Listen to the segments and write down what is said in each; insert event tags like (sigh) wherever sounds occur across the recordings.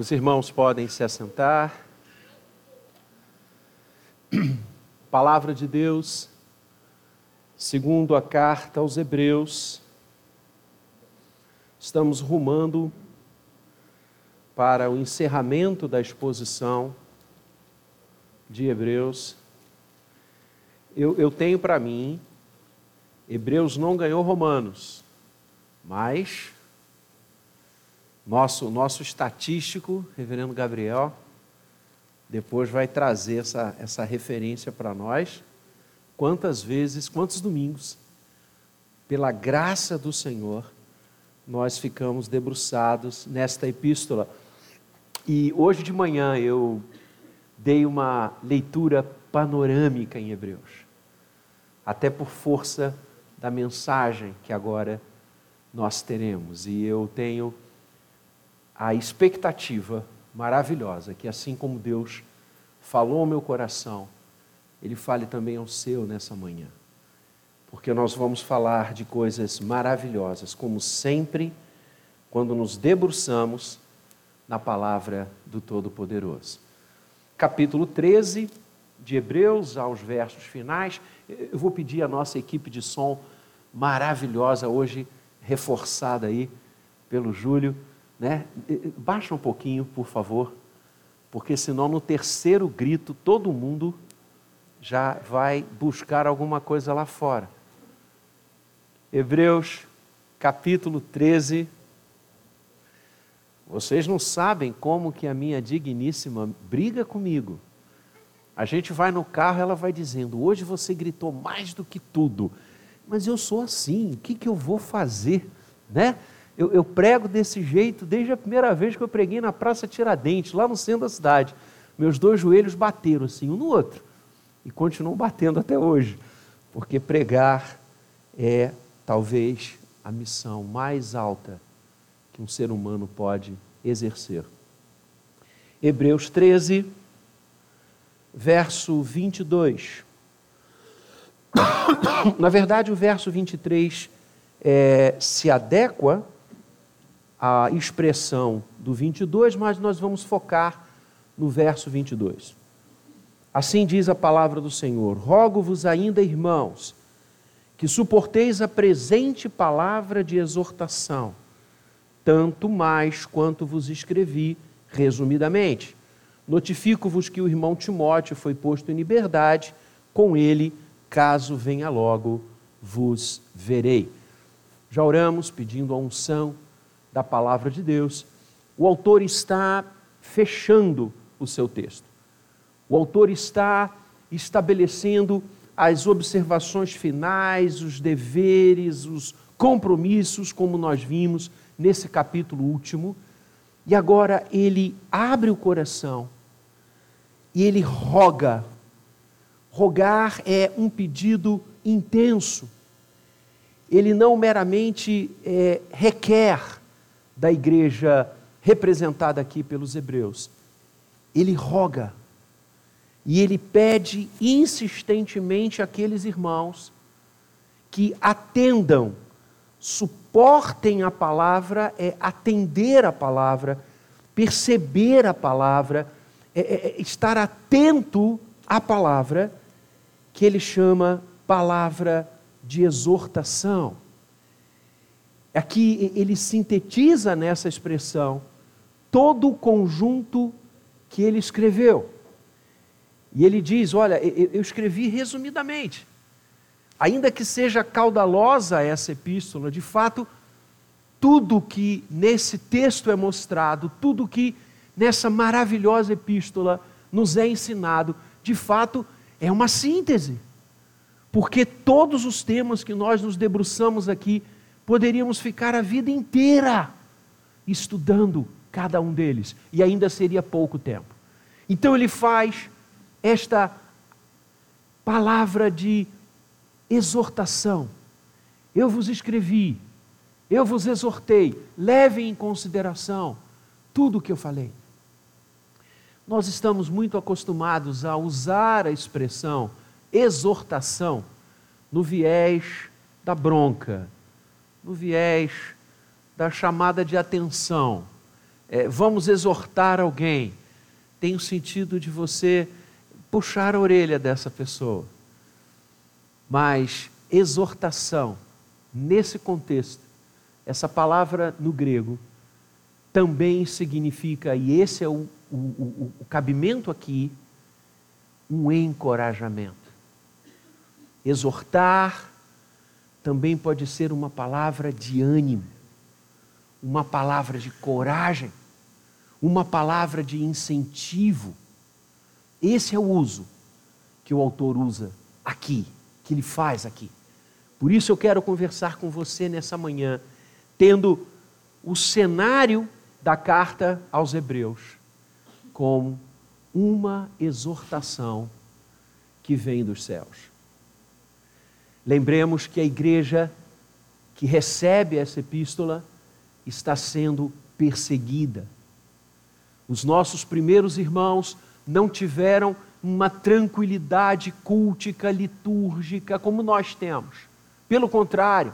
Os irmãos podem se assentar. (clears throat) Palavra de Deus, segundo a carta aos Hebreus, estamos rumando para o encerramento da exposição de Hebreus. Eu, eu tenho para mim, Hebreus não ganhou Romanos, mas nosso, nosso estatístico, reverendo Gabriel, depois vai trazer essa, essa referência para nós. Quantas vezes, quantos domingos, pela graça do Senhor, nós ficamos debruçados nesta epístola. E hoje de manhã eu dei uma leitura panorâmica em Hebreus, até por força da mensagem que agora nós teremos. E eu tenho a expectativa maravilhosa que, assim como Deus falou ao meu coração, Ele fale também ao seu nessa manhã. Porque nós vamos falar de coisas maravilhosas, como sempre, quando nos debruçamos na palavra do Todo-Poderoso. Capítulo 13 de Hebreus, aos versos finais. Eu vou pedir à nossa equipe de som maravilhosa, hoje reforçada aí pelo Júlio né? Baixa um pouquinho, por favor, porque senão no terceiro grito todo mundo já vai buscar alguma coisa lá fora. Hebreus capítulo 13. Vocês não sabem como que a minha digníssima briga comigo. A gente vai no carro, ela vai dizendo: Hoje você gritou mais do que tudo. Mas eu sou assim, o que, que eu vou fazer? Né? Eu, eu, prego desse jeito desde a primeira vez que eu preguei na Praça Tiradentes, lá no centro da cidade. Meus dois joelhos bateram assim, um no outro. E continuam batendo até hoje. Porque pregar é, talvez, a missão mais alta que um ser humano pode exercer. Hebreus 13, verso 22. (coughs) Na verdade, o verso 23 é, se adequa a expressão do 22, mas nós vamos focar no verso 22. Assim diz a palavra do Senhor: Rogo-vos ainda, irmãos, que suporteis a presente palavra de exortação, tanto mais quanto vos escrevi resumidamente. Notifico-vos que o irmão Timóteo foi posto em liberdade, com ele, caso venha logo, vos verei. Já oramos pedindo a unção da palavra de Deus, o autor está fechando o seu texto. O autor está estabelecendo as observações finais, os deveres, os compromissos, como nós vimos nesse capítulo último. E agora ele abre o coração e ele roga. Rogar é um pedido intenso. Ele não meramente é, requer, da igreja representada aqui pelos hebreus. Ele roga e ele pede insistentemente àqueles irmãos que atendam, suportem a palavra, é atender a palavra, perceber a palavra, é, é, é estar atento à palavra, que ele chama palavra de exortação. Aqui ele sintetiza nessa expressão todo o conjunto que ele escreveu. E ele diz: Olha, eu escrevi resumidamente. Ainda que seja caudalosa essa epístola, de fato, tudo que nesse texto é mostrado, tudo que nessa maravilhosa epístola nos é ensinado, de fato, é uma síntese. Porque todos os temas que nós nos debruçamos aqui poderíamos ficar a vida inteira estudando cada um deles e ainda seria pouco tempo. Então ele faz esta palavra de exortação. Eu vos escrevi, eu vos exortei, levem em consideração tudo o que eu falei. Nós estamos muito acostumados a usar a expressão exortação no viés da bronca, no viés da chamada de atenção. é, vamos exortar alguém, tem o sentido de você puxar a orelha dessa pessoa. Mas exortação, nesse contexto, essa palavra no grego, também significa, e esse é o, o, o, o cabimento aqui, um encorajamento. Exortar também pode ser uma palavra de ânimo, uma palavra de coragem, uma palavra de incentivo. Esse é o uso que o autor usa aqui, que ele faz aqui. Por isso eu quero conversar com você nessa manhã, tendo o cenário da carta aos Hebreus como uma exortação que vem dos céus. Lembremos que a igreja que recebe essa epístola está sendo perseguida. Os nossos primeiros irmãos não tiveram uma tranquilidade cultica, litúrgica, como nós temos. Pelo contrário,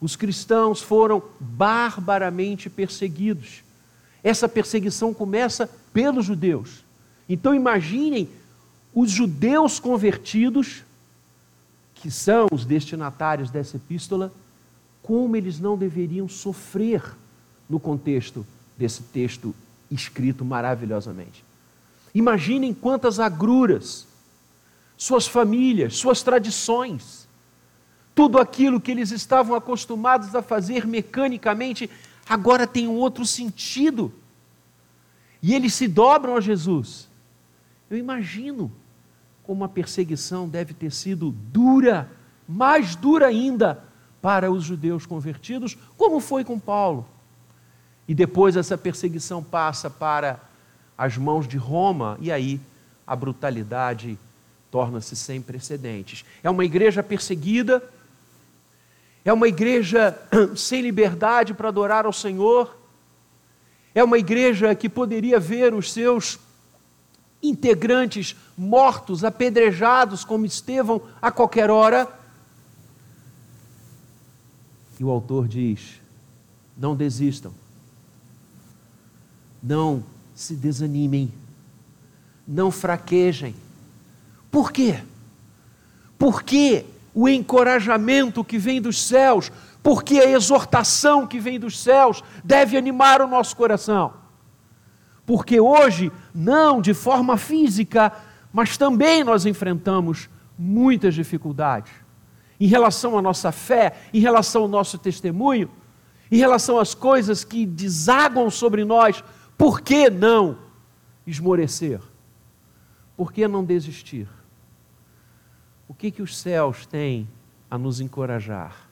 os cristãos foram barbaramente perseguidos. Essa perseguição começa pelos judeus. Então imaginem os judeus convertidos que são os destinatários dessa epístola, como eles não deveriam sofrer no contexto desse texto escrito maravilhosamente. Imaginem quantas agruras, suas famílias, suas tradições, tudo aquilo que eles estavam acostumados a fazer mecanicamente, agora tem um outro sentido. E eles se dobram a Jesus. Eu imagino como a perseguição deve ter sido dura, mais dura ainda para os judeus convertidos, como foi com Paulo. E depois essa perseguição passa para as mãos de Roma, e aí a brutalidade torna-se sem precedentes. É uma igreja perseguida, é uma igreja (clears throat) sem liberdade para adorar ao Senhor, é uma igreja que poderia ver os seus integrantes mortos, apedrejados como Estevão a qualquer hora. E o autor diz: não desistam, não se desanimem, não fraquejem. Por quê? Porque o encorajamento que vem dos céus, porque a exortação que vem dos céus deve animar o nosso coração. Porque hoje, não de forma física, mas também nós enfrentamos muitas dificuldades em relação à nossa fé, em relação ao nosso testemunho, em relação às coisas que desagam sobre nós. Por que não esmorecer? Por que não desistir? O que, que os céus têm a nos encorajar?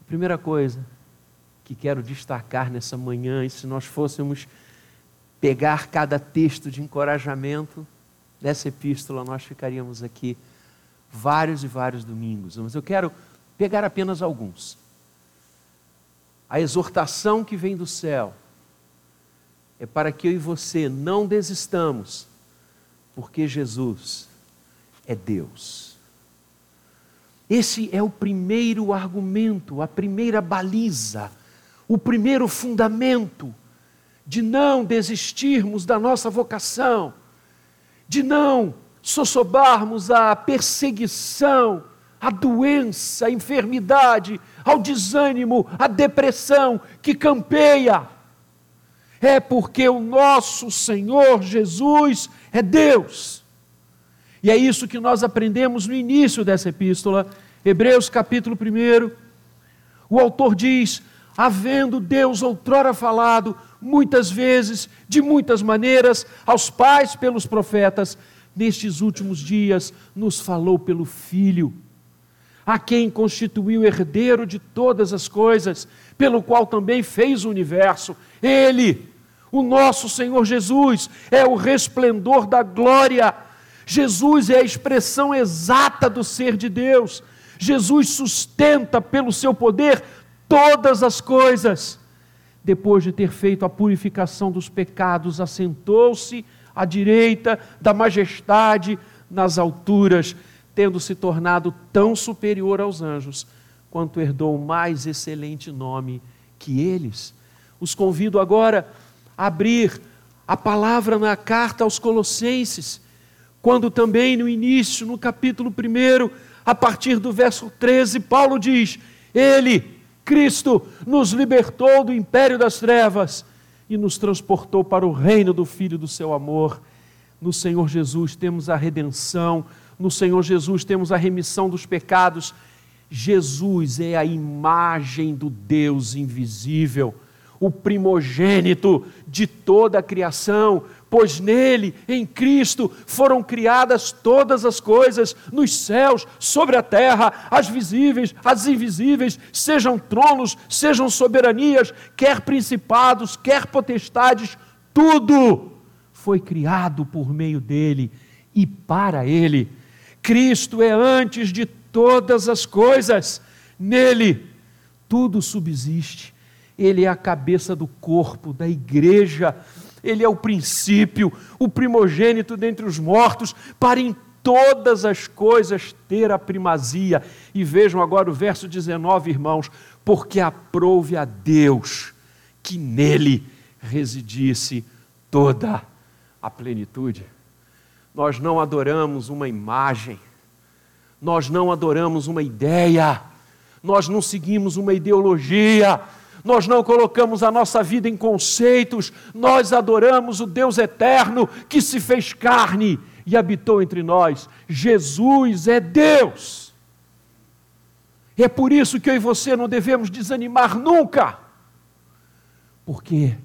A primeira coisa que quero destacar nessa manhã, e se nós fôssemos pegar cada texto de encorajamento dessa epístola, nós ficaríamos aqui vários e vários domingos, mas eu quero pegar apenas alguns. A exortação que vem do céu é para que eu e você não desistamos, porque Jesus é Deus. Esse é o primeiro argumento, a primeira baliza, o primeiro fundamento de não desistirmos da nossa vocação, de não sossobarmos a perseguição, a doença, a enfermidade, ao desânimo, à depressão que campeia. É porque o nosso Senhor Jesus é Deus. E é isso que nós aprendemos no início dessa epístola, Hebreus capítulo 1. O autor diz: havendo Deus outrora falado, muitas vezes, de muitas maneiras, aos pais pelos profetas, nestes últimos dias nos falou pelo Filho, a quem constituiu herdeiro de todas as coisas, pelo qual também fez o universo. Ele, o nosso Senhor Jesus, é o resplendor da glória. Jesus é a expressão exata do ser de Deus. Jesus sustenta pelo seu poder todas as coisas depois de ter feito a purificação dos pecados, assentou-se à direita da majestade nas alturas, tendo se tornado tão superior aos anjos, quanto herdou o mais excelente nome que eles. Os convido agora a abrir a palavra na carta aos Colossenses, quando também no início, no capítulo 1, a partir do verso 13, Paulo diz: Ele, Cristo, nos libertou do império das trevas e nos transportou para o reino do Filho do seu amor. No Senhor Jesus temos a redenção, no Senhor Jesus temos a remissão dos pecados. Jesus é a imagem do Deus invisível, o primogênito de toda a criação, pois nele, em Cristo, foram criadas todas as coisas, nos céus, sobre a terra, as visíveis, as invisíveis, sejam tronos, sejam soberanias, quer principados, quer potestades, tudo foi criado por meio dele e para ele. Cristo é antes de todas as coisas, nele tudo subsiste. Ele é a cabeça do corpo, da igreja ele é o princípio, o primogênito dentre os mortos, para em todas as coisas ter a primazia. E vejam agora o verso 19, irmãos: porque aprouve a Deus que nele residisse toda a plenitude. Nós não adoramos uma imagem, nós não adoramos uma ideia, nós não seguimos uma ideologia, nós não colocamos a nossa vida em conceitos, nós adoramos o Deus eterno que se fez carne e habitou entre nós. Jesus é Deus. É por isso que eu e você não devemos desanimar nunca, porque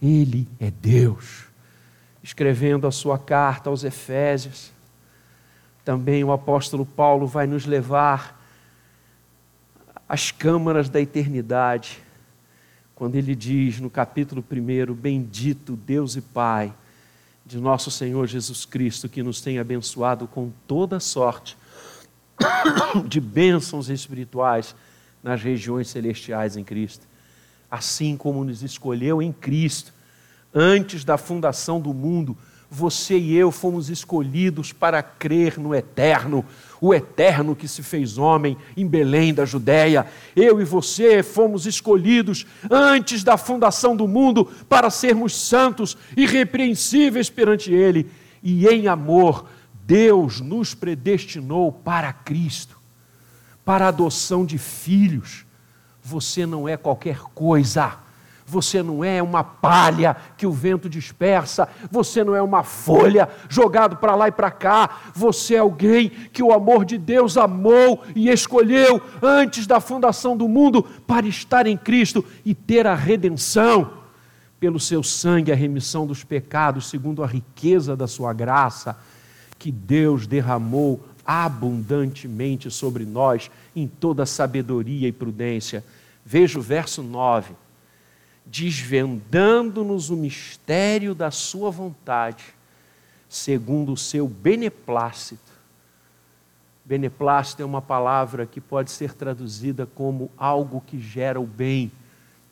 Ele é Deus. Escrevendo a sua carta aos Efésios, também o apóstolo Paulo vai nos levar às câmaras da eternidade quando ele diz no capítulo 1: Bendito Deus e Pai de nosso Senhor Jesus Cristo, que nos tem abençoado com toda sorte (coughs) de bênçãos espirituais nas regiões celestiais em Cristo. Assim como nos escolheu em Cristo, antes da fundação do mundo, você e eu fomos escolhidos para crer no eterno, o eterno que se fez homem em Belém da Judéia. Eu e você fomos escolhidos antes da fundação do mundo para sermos santos, irrepreensíveis perante Ele. E em amor, Deus nos predestinou para Cristo, para a adoção de filhos. Você não é qualquer coisa você não é uma palha que o vento dispersa, você não é uma folha jogado para lá e para cá, você é alguém que o amor de Deus amou e escolheu antes da fundação do mundo para estar em Cristo e ter a redenção. Pelo seu sangue, a remissão dos pecados, segundo a riqueza da sua graça, que Deus derramou abundantemente sobre nós em toda sabedoria e prudência. Veja o verso 9 desvendando-nos o mistério da Sua vontade, segundo o seu beneplácito. Beneplácito é uma palavra que pode ser traduzida como algo que gera o bem,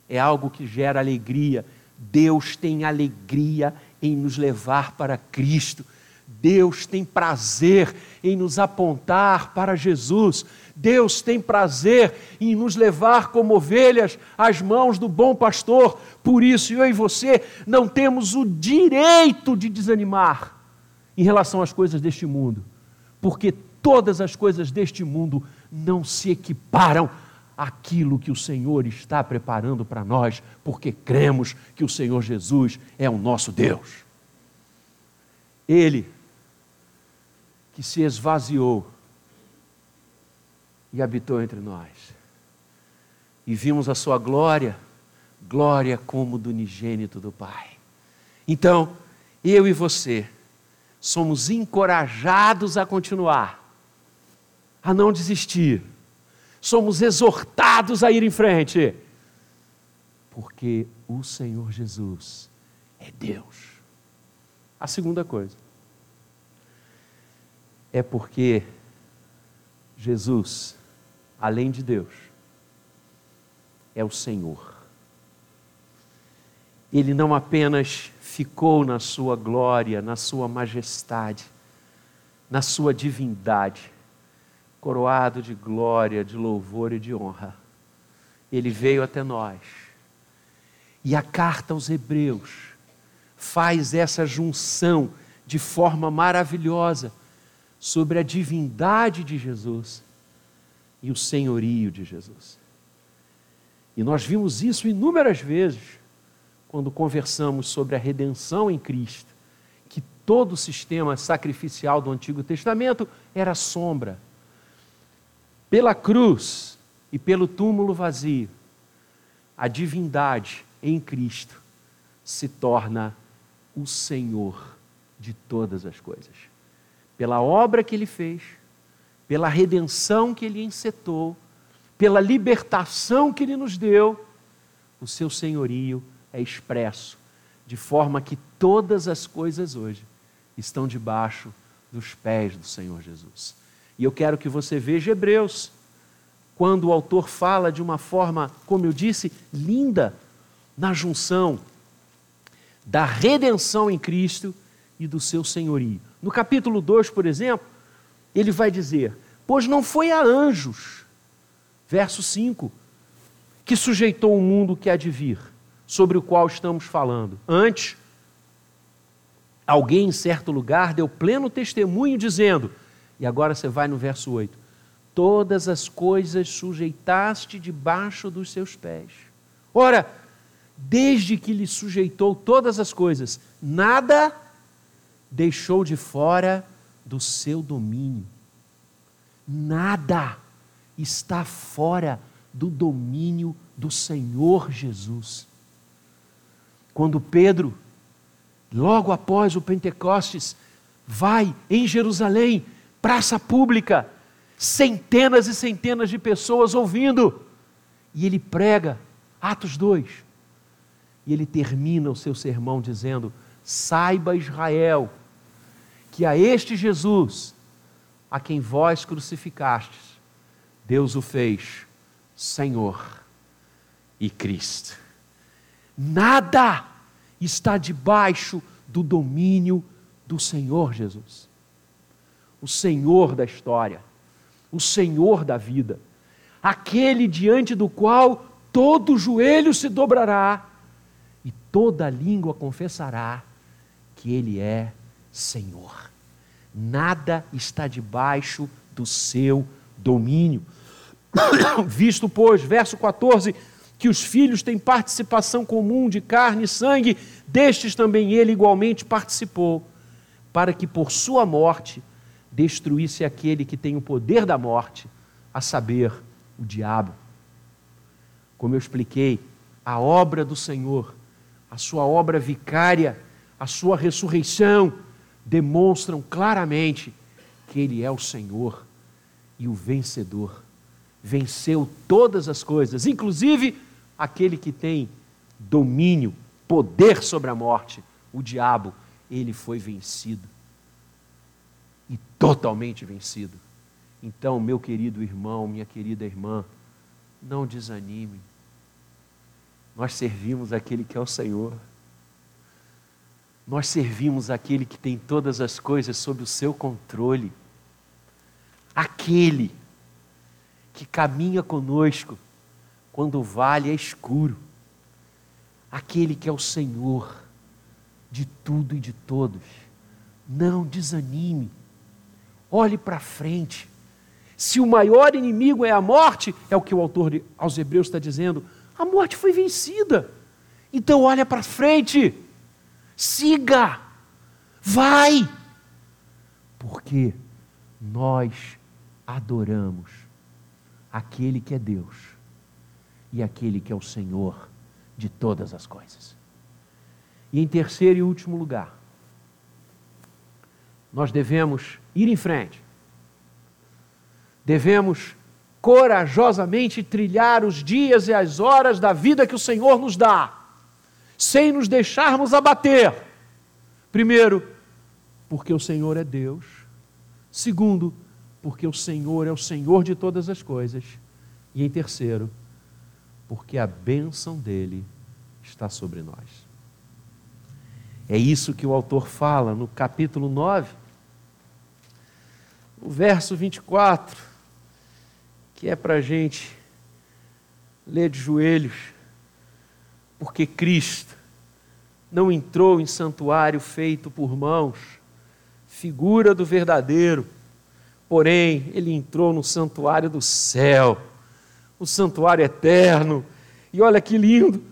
é algo que gera alegria. Deus tem alegria em nos levar para Cristo. Deus tem prazer em nos apontar para Jesus. Deus tem prazer em nos levar como ovelhas às mãos do bom pastor. Por isso, eu e você não temos o direito de desanimar em relação às coisas deste mundo, porque todas as coisas deste mundo não se equiparam àquilo que o Senhor está preparando para nós, porque cremos que o Senhor Jesus é o nosso Deus. Ele que se esvaziou e habitou entre nós. E vimos a sua glória, glória como do unigênito do Pai. Então, eu e você somos encorajados a continuar, a não desistir, somos exortados a ir em frente, porque o Senhor Jesus é Deus. A segunda coisa é porque Jesus além de Deus, é o Senhor. Ele não apenas ficou na sua glória, na sua majestade, na sua divindade, coroado de glória, de louvor e de honra. Ele veio até nós. E a carta aos Hebreus faz essa junção de forma maravilhosa sobre a divindade de Jesus e o senhorio de Jesus. E nós vimos isso inúmeras vezes quando conversamos sobre a redenção em Cristo, que todo o sistema sacrificial do Antigo Testamento era sombra. Pela cruz e pelo túmulo vazio, a divindade em Cristo se torna o Senhor de todas as coisas. Pela obra que ele fez, pela redenção que ele encetou, pela libertação que ele nos deu, o seu senhorio é expresso, de forma que todas as coisas hoje estão debaixo dos pés do Senhor Jesus. E eu quero que você veja Hebreus, quando o autor fala de uma forma, como eu disse, linda, na junção da redenção em Cristo e do seu senhorio. No capítulo 2, por exemplo, ele vai dizer: Pois não foi a anjos, verso 5, que sujeitou o mundo que há de vir, sobre o qual estamos falando. Antes, alguém em certo lugar deu pleno testemunho, dizendo, e agora você vai no verso 8: Todas as coisas sujeitaste debaixo dos seus pés. Ora, desde que lhe sujeitou todas as coisas, nada deixou de fora do seu domínio. Nada está fora do domínio do Senhor Jesus. Quando Pedro, logo após o Pentecostes, vai em Jerusalém, praça pública, centenas e centenas de pessoas ouvindo, e ele prega, Atos 2 e ele termina o seu sermão dizendo: Saiba Israel, que a este Jesus, a quem vós crucificastes, Deus o fez Senhor e Cristo. Nada está debaixo do domínio do Senhor Jesus. O Senhor da história, o Senhor da vida, aquele diante do qual todo joelho se dobrará toda língua confessará que Ele é Senhor. Nada está debaixo do seu domínio. (coughs) Visto, pois, verso 14, que os filhos têm participação comum de carne e sangue, destes também ele igualmente participou, para que por sua morte destruísse aquele que tem o poder da morte, a saber, o diabo. Como eu expliquei, a obra do Senhor a sua obra vicária, a sua ressurreição, demonstram claramente que Ele é o Senhor e o vencedor. Venceu todas as coisas, inclusive aquele que tem domínio, poder sobre a morte, o diabo, ele foi vencido. E totalmente vencido. Então, meu querido irmão, minha querida irmã, não desanime nós servimos aquele que é o Senhor. Nós servimos aquele que tem todas as coisas sob o seu controle. Aquele que caminha conosco quando o vale é escuro. Aquele que é o Senhor de tudo e de todos. Não desanime. Olhe para frente. Se o maior inimigo é a morte, é o que o autor aos Hebreus está dizendo, a morte foi vencida. Então olha para frente. Siga. Vai. Porque nós adoramos aquele que é Deus e aquele que é o Senhor de todas as coisas. E em terceiro e último lugar, nós devemos ir em frente. Devemos corajosamente trilhar os dias e as horas da vida que o Senhor nos dá, sem nos deixarmos abater. Primeiro, porque o Senhor é Deus. Segundo, porque o Senhor é o Senhor de todas as coisas. E em terceiro, porque a bênção dele está sobre nós. É isso que o autor fala no capítulo 9, o verso 24 que é para a gente ler de joelhos, Porque Cristo não entrou em santuário feito por mãos, figura do verdadeiro, porém, ele entrou no santuário do céu, o santuário eterno. E olha que lindo,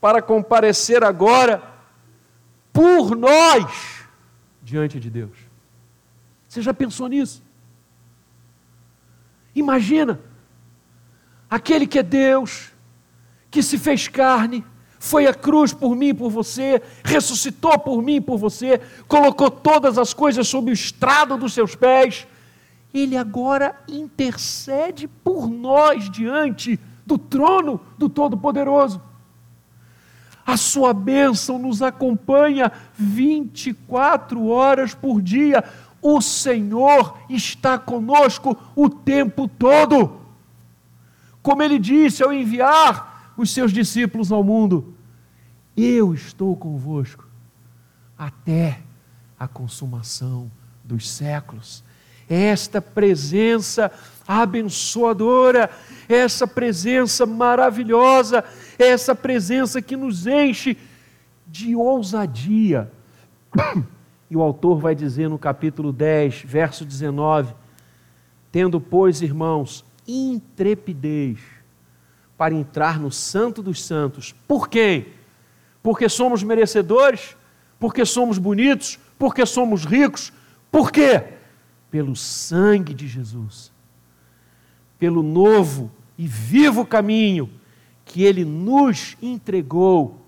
para comparecer agora por nós diante de Deus. Você já pensou nisso? Imagina aquele que é Deus, que se fez carne, foi à cruz por mim e por você, ressuscitou por mim e por você, colocou todas as coisas sob o estrado dos seus pés. Ele agora intercede por nós diante do trono do Todo-Poderoso. A sua bênção nos acompanha 24 horas por dia. O Senhor está conosco o tempo todo. Como ele disse ao enviar os seus discípulos ao mundo: Eu estou convosco até a consumação dos séculos. Esta presença abençoadora, essa presença maravilhosa, essa presença que nos enche de ousadia. (coughs) E o autor vai dizer no capítulo 10, verso 19: Tendo, pois, irmãos, intrepidez para entrar no Santo dos Santos. Por quê? Porque somos merecedores? Porque somos bonitos? Porque somos ricos? Por quê? Pelo sangue de Jesus, pelo novo e vivo caminho que ele nos entregou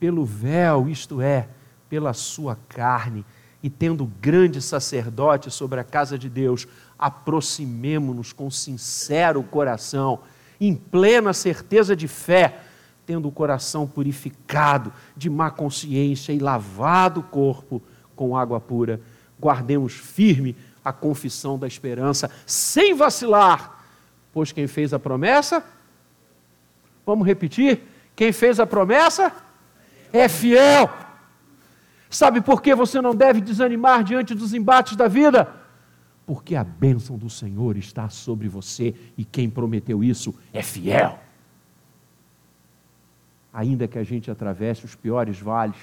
pelo véu, isto é, pela sua carne, e tendo grande sacerdote sobre a casa de Deus, aproximemo-nos com sincero coração, em plena certeza de fé, tendo o coração purificado de má consciência e lavado o corpo com água pura. Guardemos firme a confissão da esperança, sem vacilar, pois quem fez a promessa Vamos repetir? Quem fez a promessa é fiel. Sabe por que você não deve desanimar diante dos embates da vida? Porque a bênção do Senhor está sobre você e quem prometeu isso é fiel. Ainda que a gente atravesse os piores vales,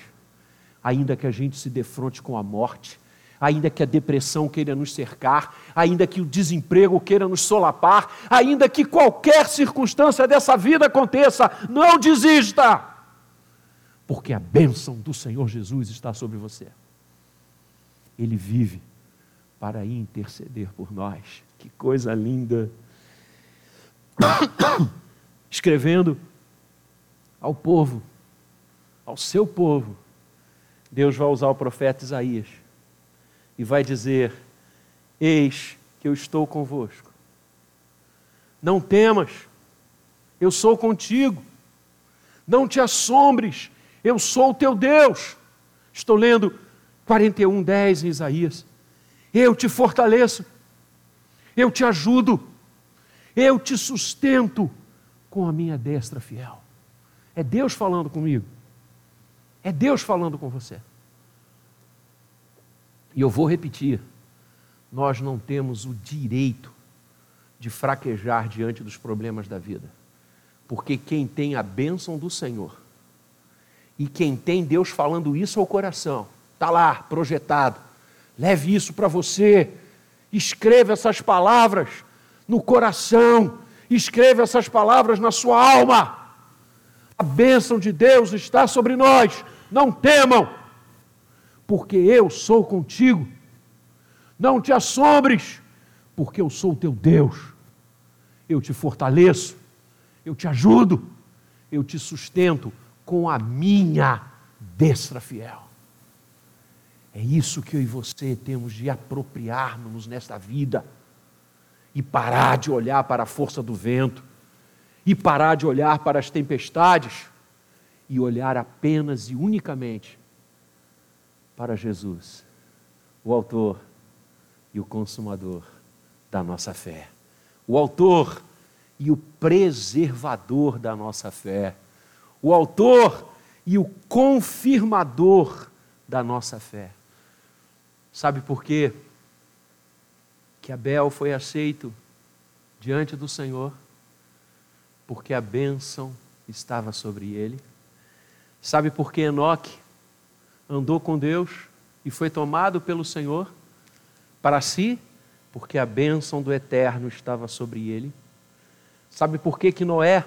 ainda que a gente se defronte com a morte, ainda que a depressão queira nos cercar, ainda que o desemprego queira nos solapar, ainda que qualquer circunstância dessa vida aconteça, não desista, porque a bênção do Senhor Jesus está sobre você. Ele vive para interceder por nós. Que coisa linda! (coughs) Escrevendo ao povo, ao seu povo, Deus vai usar o profeta Isaías e vai dizer: Eis que eu estou convosco. Não temas, eu sou contigo. Não te assombres, eu sou o teu Deus. Estou lendo 41, 10 em Isaías. Eu te fortaleço, eu te ajudo, eu te sustento com a minha destra fiel. É Deus falando comigo. É Deus falando com você. E eu vou repetir: nós não temos o direito de fraquejar diante dos problemas da vida, porque quem tem a bênção do Senhor e quem tem Deus falando isso ao coração, está lá projetado, leve isso para você, escreva essas palavras no coração, escreva essas palavras na sua alma. A bênção de Deus está sobre nós, não temam porque eu sou contigo. Não te assombres, porque eu sou teu Deus. Eu te fortaleço, eu te ajudo, eu te sustento com a minha destra fiel. É isso que eu e você temos de apropriar-nos nesta vida. E parar de olhar para a força do vento. E parar de olhar para as tempestades. E olhar apenas e unicamente para Jesus, o Autor e o Consumador da nossa fé, o Autor e o preservador da nossa fé, o Autor e o confirmador da nossa fé. Sabe por quê? Que Abel foi aceito diante do Senhor, porque a bênção estava sobre ele, Sabe por que Enoque andou com Deus e foi tomado pelo Senhor? Para si, porque a bênção do eterno estava sobre ele. Sabe por que, que Noé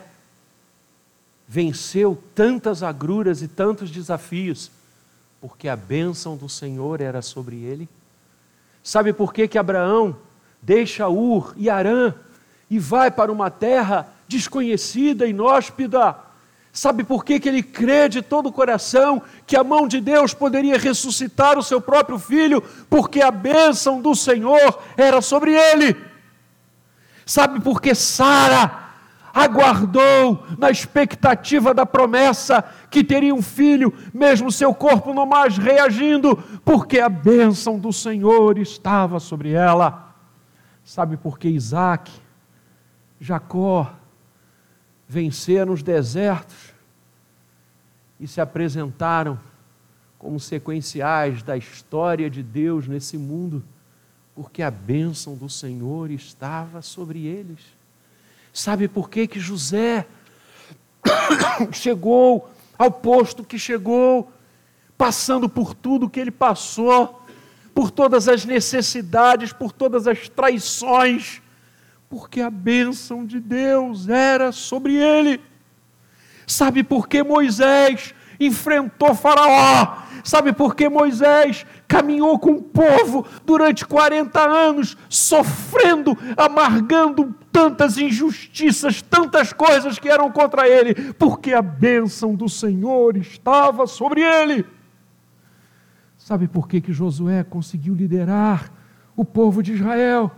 venceu tantas agruras e tantos desafios? Porque a bênção do Senhor era sobre ele. Sabe por que, que Abraão deixa Ur e Arã e vai para uma terra desconhecida, inóspida? Sabe por que, que ele crê de todo o coração que a mão de Deus poderia ressuscitar o seu próprio filho? Porque a bênção do Senhor era sobre ele. Sabe por que Sara aguardou na expectativa da promessa que teria um filho, mesmo seu corpo não mais reagindo, porque a bênção do Senhor estava sobre ela. Sabe por que Isaac, Jacó, venceram os desertos e se apresentaram como sequenciais da história de Deus nesse mundo, porque a bênção do Senhor estava sobre eles. Sabe por que que José (coughs) chegou ao posto que chegou, passando por tudo que ele passou, por todas as necessidades, por todas as traições, porque a bênção de Deus era sobre ele. Sabe por que Moisés enfrentou Faraó? Sabe por que Moisés caminhou com o povo durante 40 anos, sofrendo, amargando tantas injustiças, tantas coisas que eram contra ele? Porque a bênção do Senhor estava sobre ele. Sabe por que, que Josué conseguiu liderar o povo de Israel?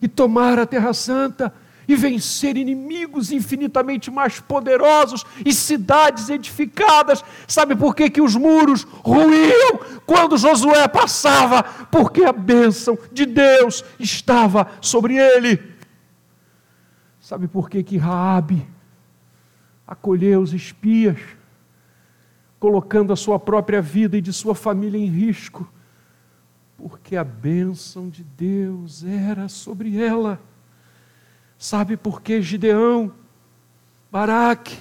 e tomar a Terra Santa e vencer inimigos infinitamente mais poderosos e cidades edificadas. Sabe por que, que os muros ruíam quando Josué passava? Porque a bênção de Deus estava sobre ele. Sabe por que, que Raabe acolheu os espias, colocando a sua própria vida e de sua família em risco? porque a bênção de Deus era sobre ela. Sabe por que Gideão, Baraque,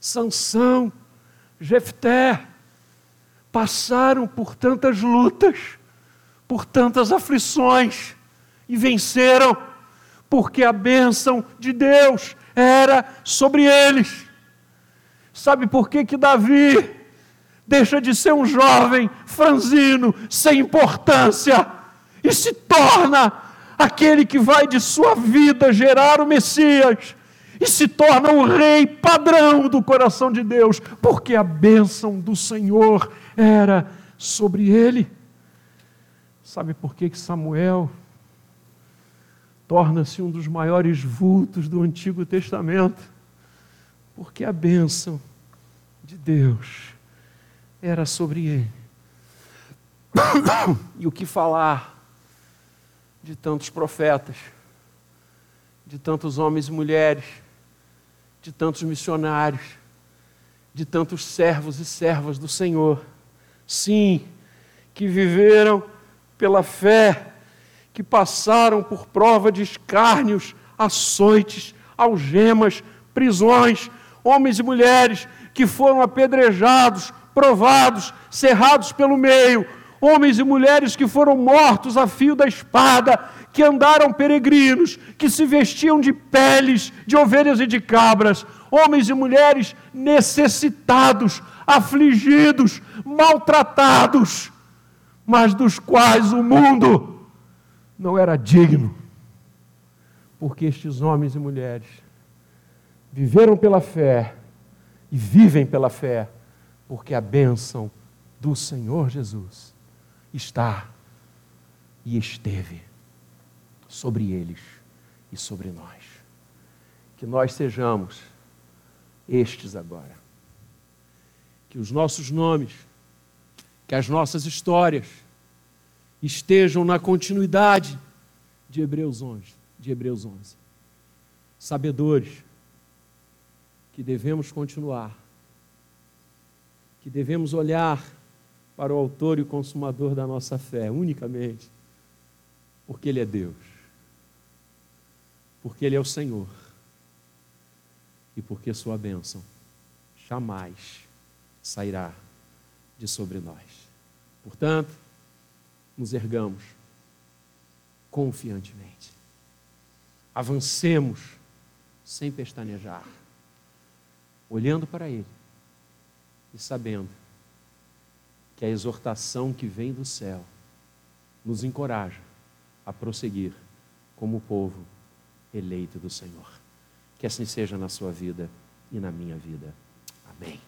Sansão, Jefté passaram por tantas lutas, por tantas aflições e venceram? Porque a bênção de Deus era sobre eles. Sabe por que que Davi deixa de ser um jovem franzino, sem importância, e se torna aquele que vai de sua vida gerar o Messias, e se torna o rei padrão do coração de Deus, porque a bênção do Senhor era sobre ele. Sabe por que, que Samuel torna-se um dos maiores vultos do Antigo Testamento? Porque a bênção de Deus era sobre ele. (coughs) e o que falar de tantos profetas, de tantos homens e mulheres, de tantos missionários, de tantos servos e servas do Senhor. Sim, que viveram pela fé, que passaram por prova de escárnios, açoites, algemas, prisões, homens e mulheres que foram apedrejados, provados, cerrados pelo meio, homens e mulheres que foram mortos a fio da espada, que andaram peregrinos, que se vestiam de peles de ovelhas e de cabras, homens e mulheres necessitados, afligidos, maltratados, mas dos quais o mundo não era digno, porque estes homens e mulheres viveram pela fé e vivem pela fé porque a bênção do Senhor Jesus está e esteve sobre eles e sobre nós. Que nós sejamos estes agora. Que os nossos nomes, que as nossas histórias estejam na continuidade de Hebreus 11, de Hebreus 11. Sabedores que devemos continuar que devemos olhar para o Autor e o Consumador da nossa fé, unicamente, porque Ele é Deus, porque Ele é o Senhor e porque Sua bênção jamais sairá de sobre nós. Portanto, nos ergamos confiantemente. Avancemos sem pestanejar, olhando para Ele e sabendo que a exortação que vem do céu nos encoraja a prosseguir como povo eleito do Senhor. Que assim seja na sua vida e na minha vida. Amém.